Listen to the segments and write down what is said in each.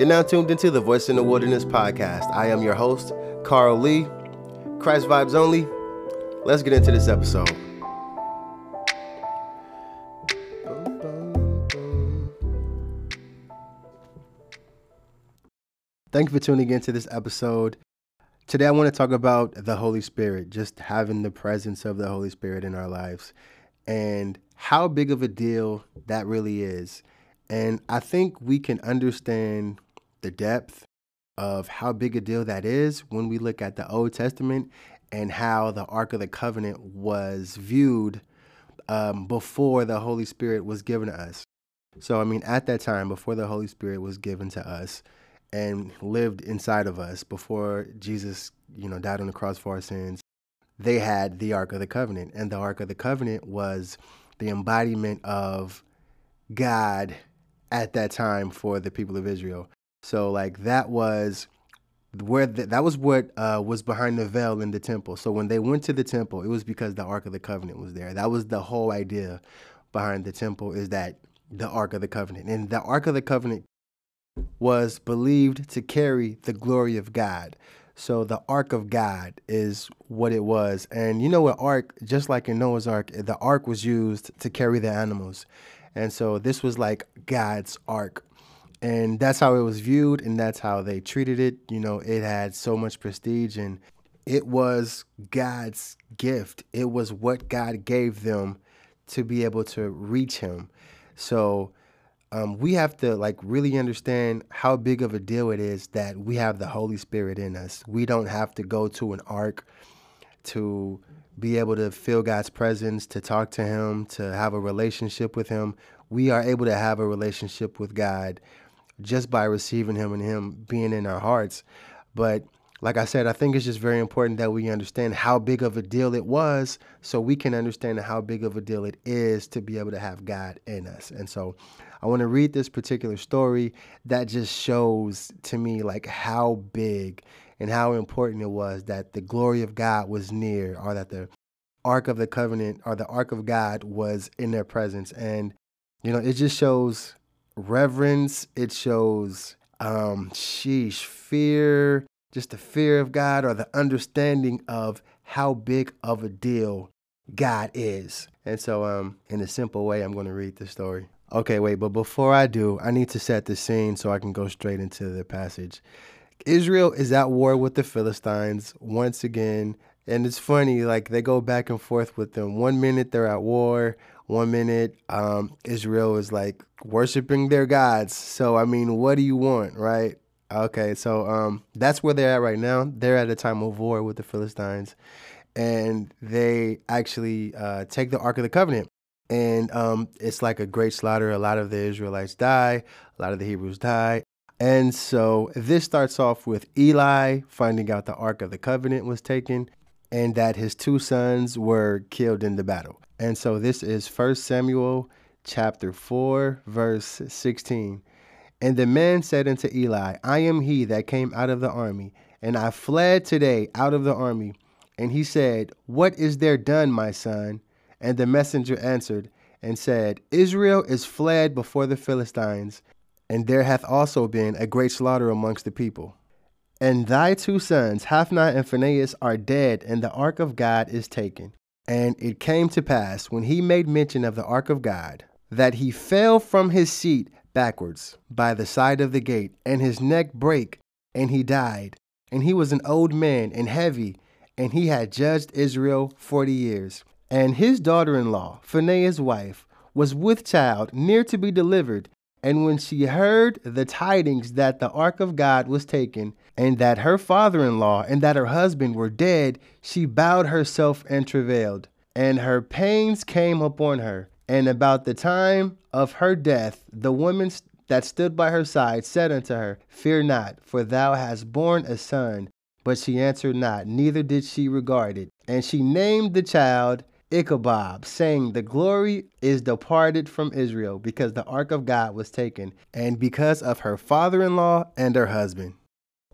You're now tuned into the Voice in the Wilderness podcast. I am your host, Karl Lee. Christ Vibes Only. Let's get into this episode. Thank you for tuning into this episode. Today, I want to talk about the Holy Spirit, just having the presence of the Holy Spirit in our lives, and how big of a deal that really is. And I think we can understand the depth of how big a deal that is when we look at the Old Testament and how the Ark of the Covenant was viewed um, before the Holy Spirit was given to us. So, I mean, at that time, before the Holy Spirit was given to us and lived inside of us, before Jesus, you know, died on the cross for our sins, they had the Ark of the Covenant. And the Ark of the Covenant was the embodiment of God at that time for the people of Israel. So like that was where the, that was what uh, was behind the veil in the temple. So when they went to the temple, it was because the Ark of the Covenant was there. That was the whole idea behind the temple is that the Ark of the Covenant. And the Ark of the Covenant was believed to carry the glory of God. So the Ark of God is what it was. And you know what ark, just like in Noah's Ark, the ark was used to carry the animals. And so this was like God's ark and that's how it was viewed and that's how they treated it. You know it had so much prestige and it was god's gift. It was what god gave them to be able to reach him. So um, we have to like really understand how big of a deal it is that we have the holy spirit in us. We don't have to go to an ark to be able to feel god's presence to talk to him to have a relationship with him. We are able to have a relationship with god just by receiving him and him being in our hearts. But like I said, I think it's just very important that we understand how big of a deal it was so we can understand how big of a deal it is to be able to have God in us. And so I want to read this particular story that just shows to me like how big and how important it was that the glory of God was near or that the Ark of the Covenant or the Ark of God was in their presence. And, you know, it just shows reverence. It shows, um, sheesh, fear, just the fear of God or the understanding of how big of a deal God is. And so, um, in a simple way, I'm going to read the story. Okay, wait, but before I do, I need to set the scene so I can go straight into the passage. Israel is at war with the Philistines once again. And it's funny, like they go back and forth with them. One minute they're at war, one minute um, Israel is like worshiping their gods. So I mean, what do you want, right? Okay, so um, that's where they're at right now. They're at a time of war with the Philistines, and they actually uh, take the Ark of the Covenant, and um, it's like a great slaughter. A lot of the Israelites die, a lot of the Hebrews die, and so this starts off with Eli finding out the Ark of the Covenant was taken, and that his two sons were killed in the battle. And so this is 1 Samuel chapter 4, verse 16. And the man said unto Eli, I am he that came out of the army, and I fled today out of the army. And he said, What is there done, my son? And the messenger answered and said, Israel is fled before the Philistines, and there hath also been a great slaughter amongst the people. And thy two sons, Hophni and Phinehas, are dead, and the ark of God is taken. And it came to pass, when he made mention of the ark of God, that he fell from his seat backwards by the side of the gate, and his neck brake, and he died. And he was an old man and heavy, and he had judged Israel forty years. And his daughter in law, Phinehas' wife, was with child, near to be delivered. And when she heard the tidings that the ark of God was taken, and that her father in law and that her husband were dead, she bowed herself and travailed. And her pains came upon her. And about the time of her death, the woman that stood by her side said unto her, Fear not, for thou hast borne a son. But she answered not, neither did she regard it. And she named the child Ichabod, saying, The glory is departed from Israel, because the ark of God was taken, and because of her father in law and her husband.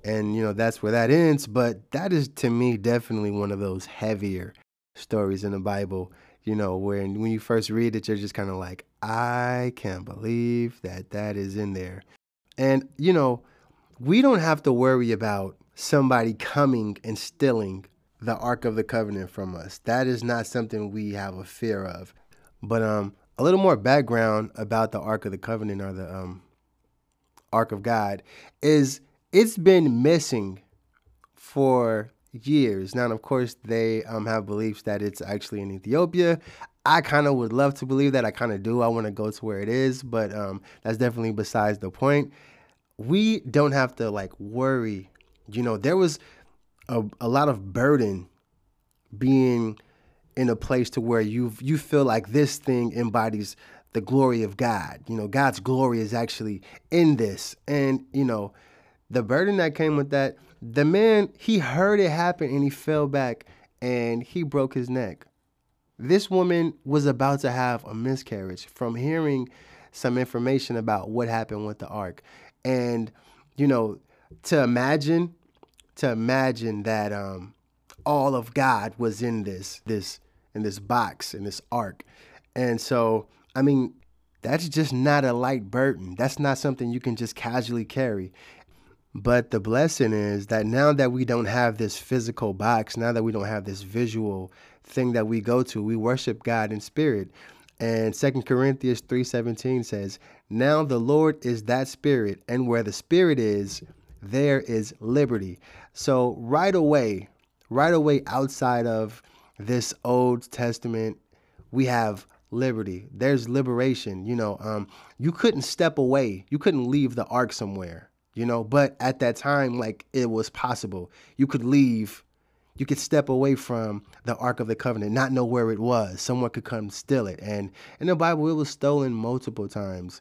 And you know that's where that ends but that is to me definitely one of those heavier stories in the bible you know where when you first read it you're just kind of like i can't believe that that is in there. And you know we don't have to worry about somebody coming and stealing the Ark of the Covenant from us. That is not something we have a fear of. But um, a little more background about the Ark of the Covenant or the um, Ark of God is it's been missing for years. Now, of course, they um, have beliefs that it's actually in Ethiopia. I kind of would love to believe that. I kind of do. I want to go to where it is, but um, that's definitely besides the point. We don't have to like worry. You know, there was a, a lot of burden being in a place to where you you feel like this thing embodies the glory of God. You know, God's glory is actually in this. And, you know, the burden that came with that, the man, he heard it happen and he fell back and he broke his neck. This woman was about to have a miscarriage from hearing some information about what happened with the ark. And, you know, to imagine, to imagine that um, all of God was in this, this, in this box, in this ark. And so, I mean, that's just not a light burden. That's not something you can just casually carry. But the blessing is that now that we don't have this physical box, now that we don't have this visual thing that we go to, we worship God in spirit. And Second Corinthians 3:17 says, "Now the Lord is that spirit, and where the spirit is, there is liberty." So right away, right away outside of this Old Testament, we have liberty. There's liberation. You know, um, you couldn't step away. You couldn't leave the ark somewhere you know but at that time like it was possible you could leave you could step away from the ark of the covenant not know where it was someone could come steal it and in the bible it was stolen multiple times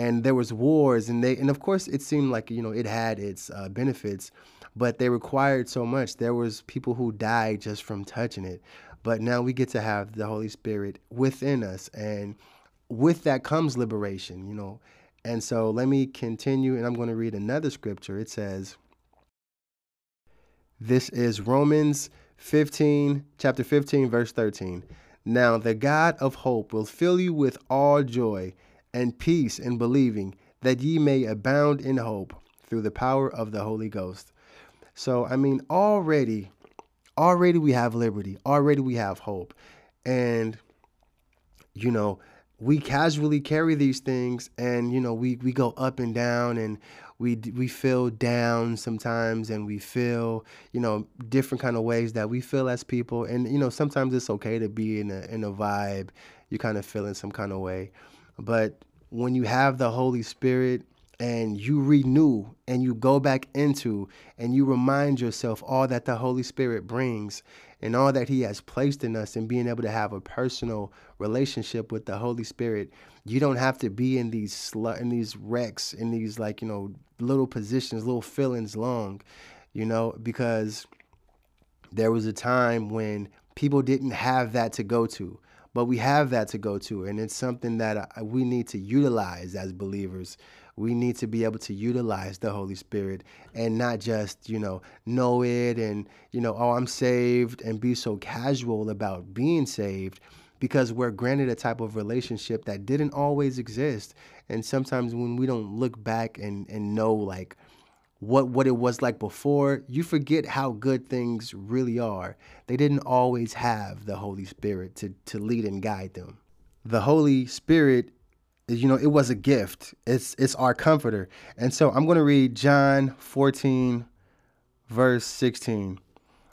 and there was wars and they and of course it seemed like you know it had its uh, benefits but they required so much there was people who died just from touching it but now we get to have the holy spirit within us and with that comes liberation you know and so let me continue, and I'm going to read another scripture. It says, This is Romans 15, chapter 15, verse 13. Now the God of hope will fill you with all joy and peace in believing, that ye may abound in hope through the power of the Holy Ghost. So, I mean, already, already we have liberty, already we have hope. And, you know, we casually carry these things and you know we we go up and down and we we feel down sometimes and we feel you know different kind of ways that we feel as people and you know sometimes it's okay to be in a in a vibe you kind of feel in some kind of way but when you have the holy spirit and you renew and you go back into and you remind yourself all that the holy spirit brings and all that He has placed in us and being able to have a personal relationship with the Holy Spirit. You don't have to be in these sl- in these wrecks, in these like you know little positions, little feelings long, you know, because there was a time when people didn't have that to go to but we have that to go to and it's something that we need to utilize as believers we need to be able to utilize the Holy Spirit and not just, you know, know it and, you know, oh, I'm saved and be so casual about being saved because we're granted a type of relationship that didn't always exist. And sometimes when we don't look back and, and know like what what it was like before, you forget how good things really are. They didn't always have the Holy Spirit to, to lead and guide them. The Holy Spirit you know, it was a gift. It's it's our comforter. And so I'm going to read John 14 verse 16.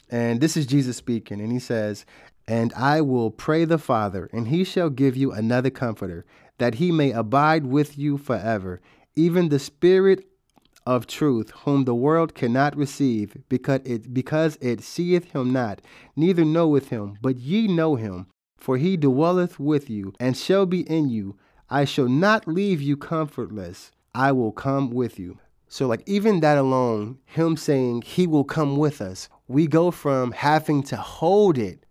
And this is Jesus speaking and he says, "And I will pray the Father, and he shall give you another comforter, that he may abide with you forever, even the Spirit of truth, whom the world cannot receive, because it because it seeth him not, neither knoweth him, but ye know him, for he dwelleth with you, and shall be in you." I shall not leave you comfortless. I will come with you. So, like, even that alone, him saying he will come with us, we go from having to hold it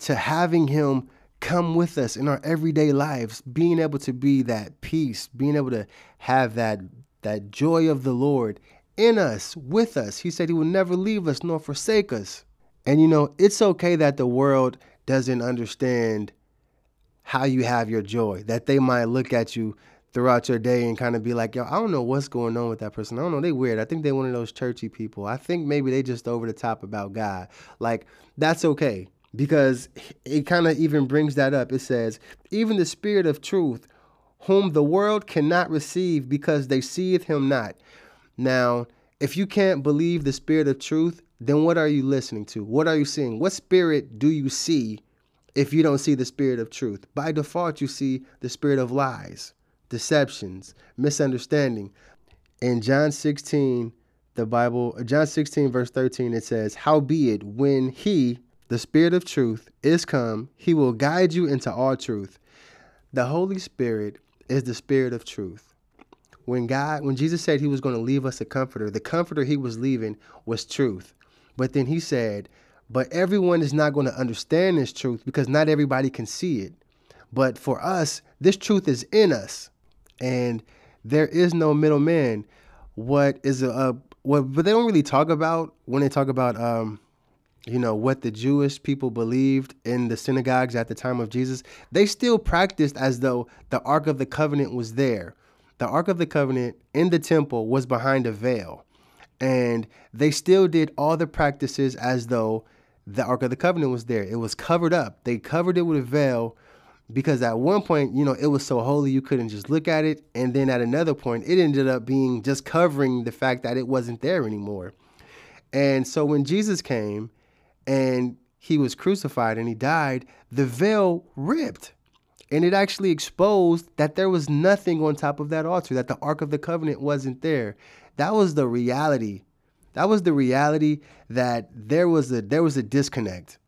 to having him come with us in our everyday lives, being able to be that peace, being able to have that that joy of the Lord in us, with us. He said he will never leave us nor forsake us. And you know, it's okay that the world doesn't understand how you have your joy, that they might look at you throughout your day and kind of be like, yo, I don't know what's going on with that person. I don't know. They weird. I think they're one of those churchy people. I think maybe they just over the top about God. Like, that's okay because it kind of even brings that up. It says, even the spirit of truth, whom the world cannot receive because they seeth him not. Now, if you can't believe the spirit of truth, then what are you listening to? What are you seeing? What spirit do you see if you don't see the spirit of truth? By default, you see the spirit of lies deceptions, misunderstanding. In John 16, the Bible, John 16, verse 13, it says, Howbeit, when he, the Spirit of truth, is come, he will guide you into all truth. The Holy Spirit is the Spirit of truth. When God, when Jesus said he was going to leave us a comforter, the comforter he was leaving was truth. But then he said, but everyone is not going to understand this truth because not everybody can see it. But for us, this truth is in us and there is no middleman. What is a, a what? But they don't really talk about when they talk about um, you know what the Jewish people believed in the synagogues at the time of Jesus. They still practiced as though the Ark of the Covenant was there. The Ark of the Covenant in the temple was behind a veil, and they still did all the practices as though the Ark of the Covenant was there. It was covered up. They covered it with a veil because at one point, you know, it was so holy you couldn't just look at it. And then at another point, it ended up being just covering the fact that it wasn't there anymore. And so when Jesus came and he was crucified and he died, the veil ripped. And it actually exposed that there was nothing on top of that altar, that the Ark of the Covenant wasn't there. That was the reality. That was the reality that there was a there was a disconnect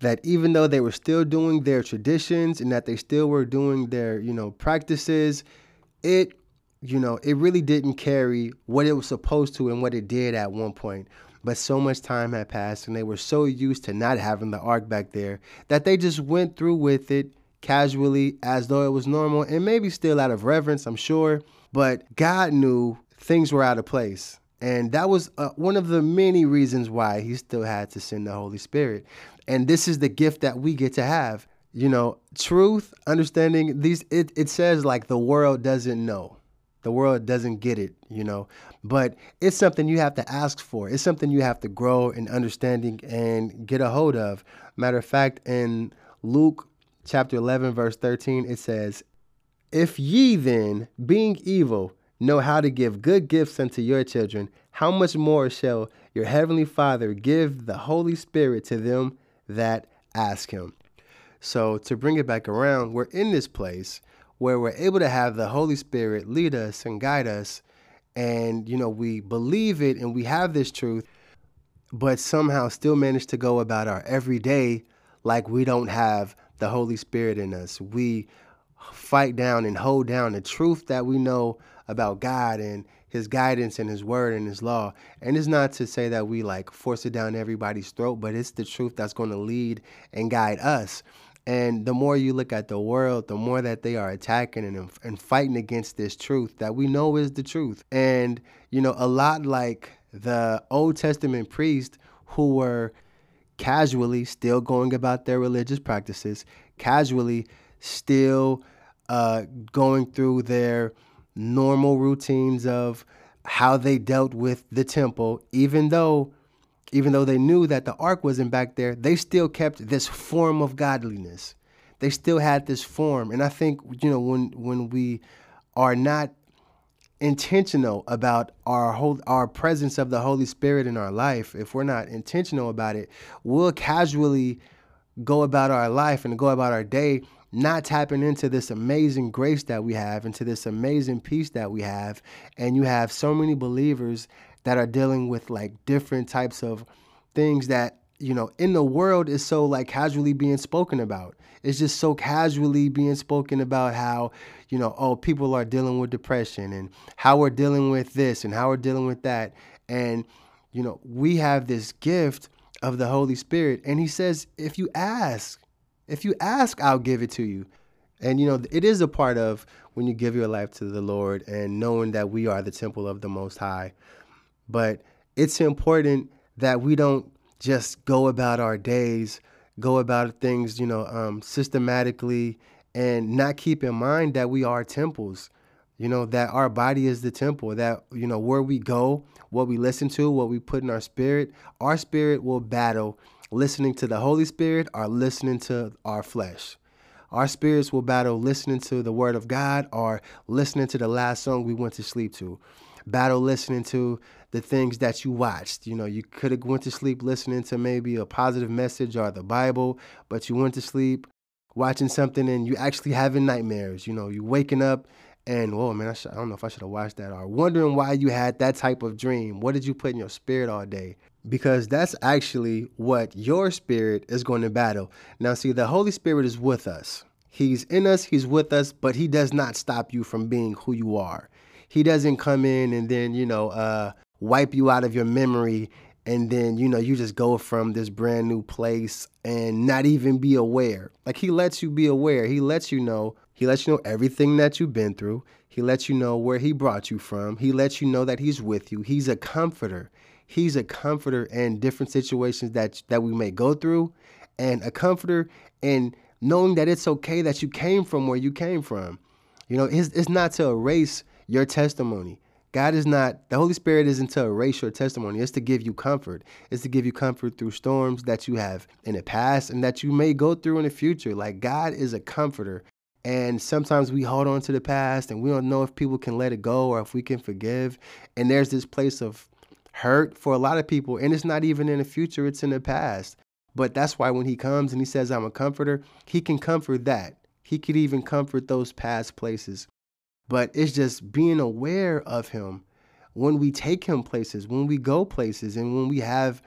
that even though they were still doing their traditions and that they still were doing their, you know, practices, it, you know, it really didn't carry what it was supposed to and what it did at one point. But so much time had passed and they were so used to not having the ark back there that they just went through with it casually as though it was normal and maybe still out of reverence, I'm sure. But God knew things were out of place. And that was uh, one of the many reasons why he still had to send the Holy Spirit. And this is the gift that we get to have. You know, truth, understanding these, it, it says like the world doesn't know. The world doesn't get it, you know, but it's something you have to ask for. It's something you have to grow in understanding and get a hold of. Matter of fact, in Luke chapter 11, verse 13, it says, If ye then, being evil, know how to give good gifts unto your children, how much more shall your heavenly Father give the Holy Spirit to them that ask him. So, to bring it back around, we're in this place where we're able to have the Holy Spirit lead us and guide us. And, you know, we believe it and we have this truth, but somehow still manage to go about our everyday like we don't have the Holy Spirit in us. We fight down and hold down the truth that we know about God and his guidance and his word and his law. And it's not to say that we like force it down everybody's throat, but it's the truth that's going to lead and guide us. And the more you look at the world, the more that they are attacking and, and fighting against this truth that we know is the truth. And, you know, a lot like the Old Testament priests who were casually still going about their religious practices, casually still uh, going through their normal routines of how they dealt with the temple, even though even though they knew that the ark wasn't back there, they still kept this form of godliness. They still had this form. And I think, you know, when when we are not intentional about our whole our presence of the Holy Spirit in our life, if we're not intentional about it, we'll casually go about our life and go about our day not tapping into this amazing grace that we have, into this amazing peace that we have. And you have so many believers that are dealing with like different types of things that, you know, in the world is so like casually being spoken about. It's just so casually being spoken about how, you know, oh, people are dealing with depression and how we're dealing with this and how we're dealing with that. And, you know, we have this gift of the Holy Spirit. And he says, if you ask, if you ask, I'll give it to you. And you know, it is a part of when you give your life to the Lord and knowing that we are the temple of the Most High. But it's important that we don't just go about our days, go about things, you know, um, systematically, and not keep in mind that we are temples. you know, that our body is the temple, that, you know, where we go, what we listen to, what we put in our spirit, our spirit will battle listening to the Holy Spirit or listening to our flesh. Our spirits will battle listening to the Word of God or listening to the last song we went to sleep to. Battle listening to the things that you watched. You know, you could have went to sleep listening to maybe a positive message or the Bible, but you went to sleep watching something and you actually having nightmares. You know, you waking up and oh man, I, I don't know if I should have watched that or wondering why you had that type of dream. What did you put in your spirit all day? Because that's actually what your spirit is going to battle. Now, see, the Holy Spirit is with us. He's in us, He's with us, but He does not stop you from being who you are. He doesn't come in and then, you know, uh, wipe you out of your memory. And then you know you just go from this brand new place and not even be aware. Like he lets you be aware. He lets you know. He lets you know everything that you've been through. He lets you know where he brought you from. He lets you know that he's with you. He's a comforter. He's a comforter in different situations that that we may go through and a comforter in knowing that it's okay that you came from where you came from. You know it's, it's not to erase your testimony God is not, the Holy Spirit isn't to erase your testimony. It's to give you comfort. It's to give you comfort through storms that you have in the past and that you may go through in the future. Like God is a comforter. And sometimes we hold on to the past and we don't know if people can let it go or if we can forgive. And there's this place of hurt for a lot of people. And it's not even in the future, it's in the past. But that's why when he comes and he says, I'm a comforter, he can comfort that. He could even comfort those past places. But it's just being aware of him. When we take him places, when we go places, and when we have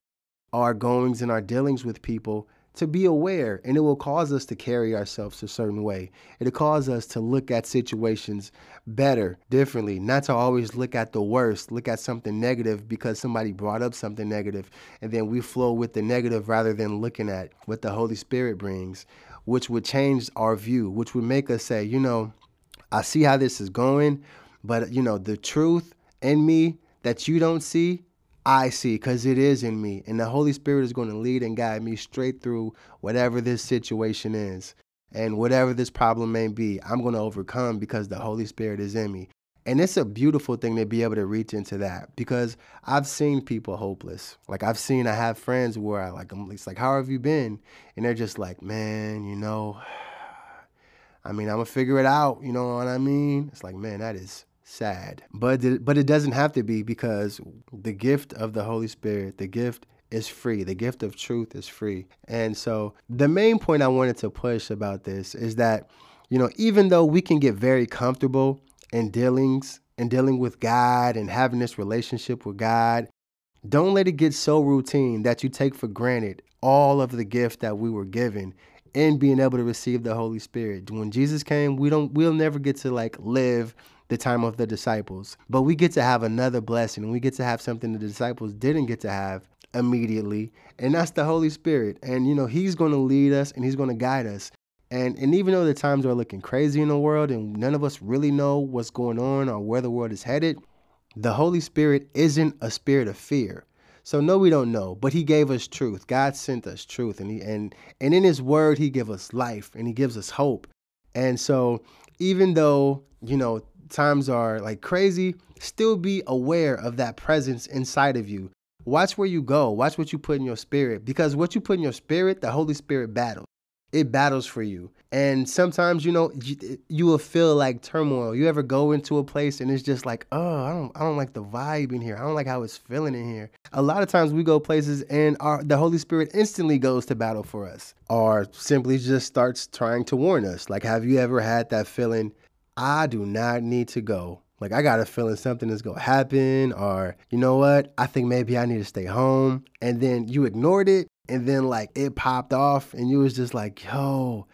our goings and our dealings with people to be aware and it will cause us to carry ourselves a certain way. It'll cause us to look at situations better differently not to always look at the worst look at something negative because somebody brought up something negative and then we flow with the negative rather than looking at what the holy spirit brings which would change our view which would make us say you know I see how this is going, but you know, the truth in me that you don't see, I see because it is in me. And the Holy Spirit is going to lead and guide me straight through whatever this situation is and whatever this problem may be. I'm going to overcome because the Holy Spirit is in me. And it's a beautiful thing to be able to reach into that because I've seen people hopeless. Like I've seen, I have friends where I like, I'm it's like, how have you been? And they're just like, man, you know, I mean, I'm gonna figure it out. You know what I mean? It's like, man, that is sad. But it, but it doesn't have to be because the gift of the Holy Spirit, the gift is free. The gift of truth is free. And so the main point I wanted to push about this is that, you know, even though we can get very comfortable in dealings and dealing with God and having this relationship with God, don't let it get so routine that you take for granted all of the gift that we were given and being able to receive the Holy Spirit. When Jesus came, we don't we'll never get to like live the time of the disciples, but we get to have another blessing. We get to have something the disciples didn't get to have immediately, and that's the Holy Spirit. And you know, he's going to lead us and he's going to guide us. And and even though the times are looking crazy in the world and none of us really know what's going on or where the world is headed, the Holy Spirit isn't a spirit of fear. So no, we don't know, but He gave us truth. God sent us truth, and He and and in His Word He gives us life, and He gives us hope. And so, even though you know times are like crazy, still be aware of that presence inside of you. Watch where you go. Watch what you put in your spirit, because what you put in your spirit, the Holy Spirit battles it battles for you. And sometimes, you know, you, you, will feel like turmoil. You ever go into a place and it's just like, oh, I don't, I don't like the vibe in here. I don't like how it's feeling in here. A lot of times we go places and our the Holy Spirit instantly goes to battle for us, or simply just starts trying to warn us. Like, have you ever had that feeling? I do not need to go. Like I got a feeling something is gonna happen, or you know what? I think maybe I need to stay home. And then you ignored it and then like it popped off and you was just like yo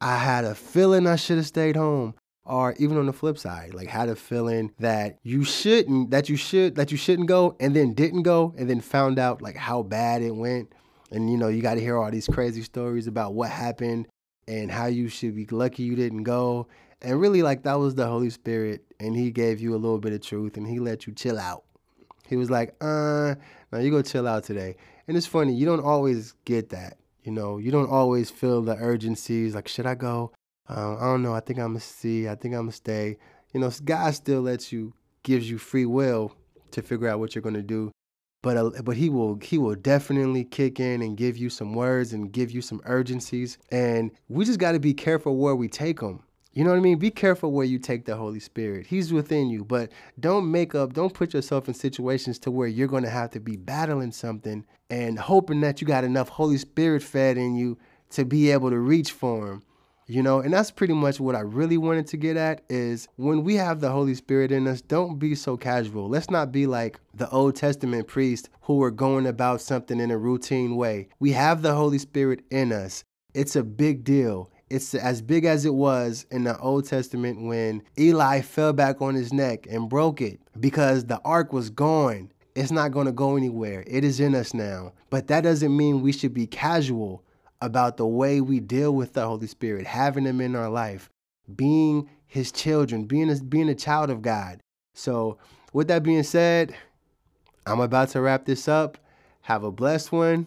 i had a feeling i should have stayed home or even on the flip side like had a feeling that you shouldn't that you should that you shouldn't go and then didn't go and then found out like how bad it went. And you know you got to hear all these crazy stories about what happened and how you should be lucky you didn't go. And really like that was the holy spirit and he gave you a little bit of truth and he let you chill out. He was like uh now you go chill out today. And it's funny, you don't always get that. You know, you don't always feel the urgencies like, should I go? Uh, I don't know. I think I'm gonna see. I think I'm gonna stay. You know, God still lets you, gives you free will to figure out what you're going to do. But, uh, but he will he will definitely kick in and give you some words and give you some urgencies and we just got to be careful where we take them you know what I mean? Be careful where you take the Holy Spirit. He's within you, but don't make up, don't put yourself in situations to where you're going to have to be battling something and hoping that you got enough Holy Spirit fed in you to be able to reach for him. You know, and that's pretty much what I really wanted to get at is when we have the Holy Spirit in us, don't be so casual. Let's not be like the Old Testament priest who were going about something in a routine way. We have the Holy Spirit in us. It's a big deal it's as big as it was in the Old Testament when Eli fell back on his neck and broke it because the ark was gone. It's not going to go anywhere. It is in us now. But that doesn't mean we should be casual about the way we deal with the Holy Spirit, having him in our life, being his children, being a, being a child of God. So, with that being said, I'm about to wrap this up. Have a blessed one.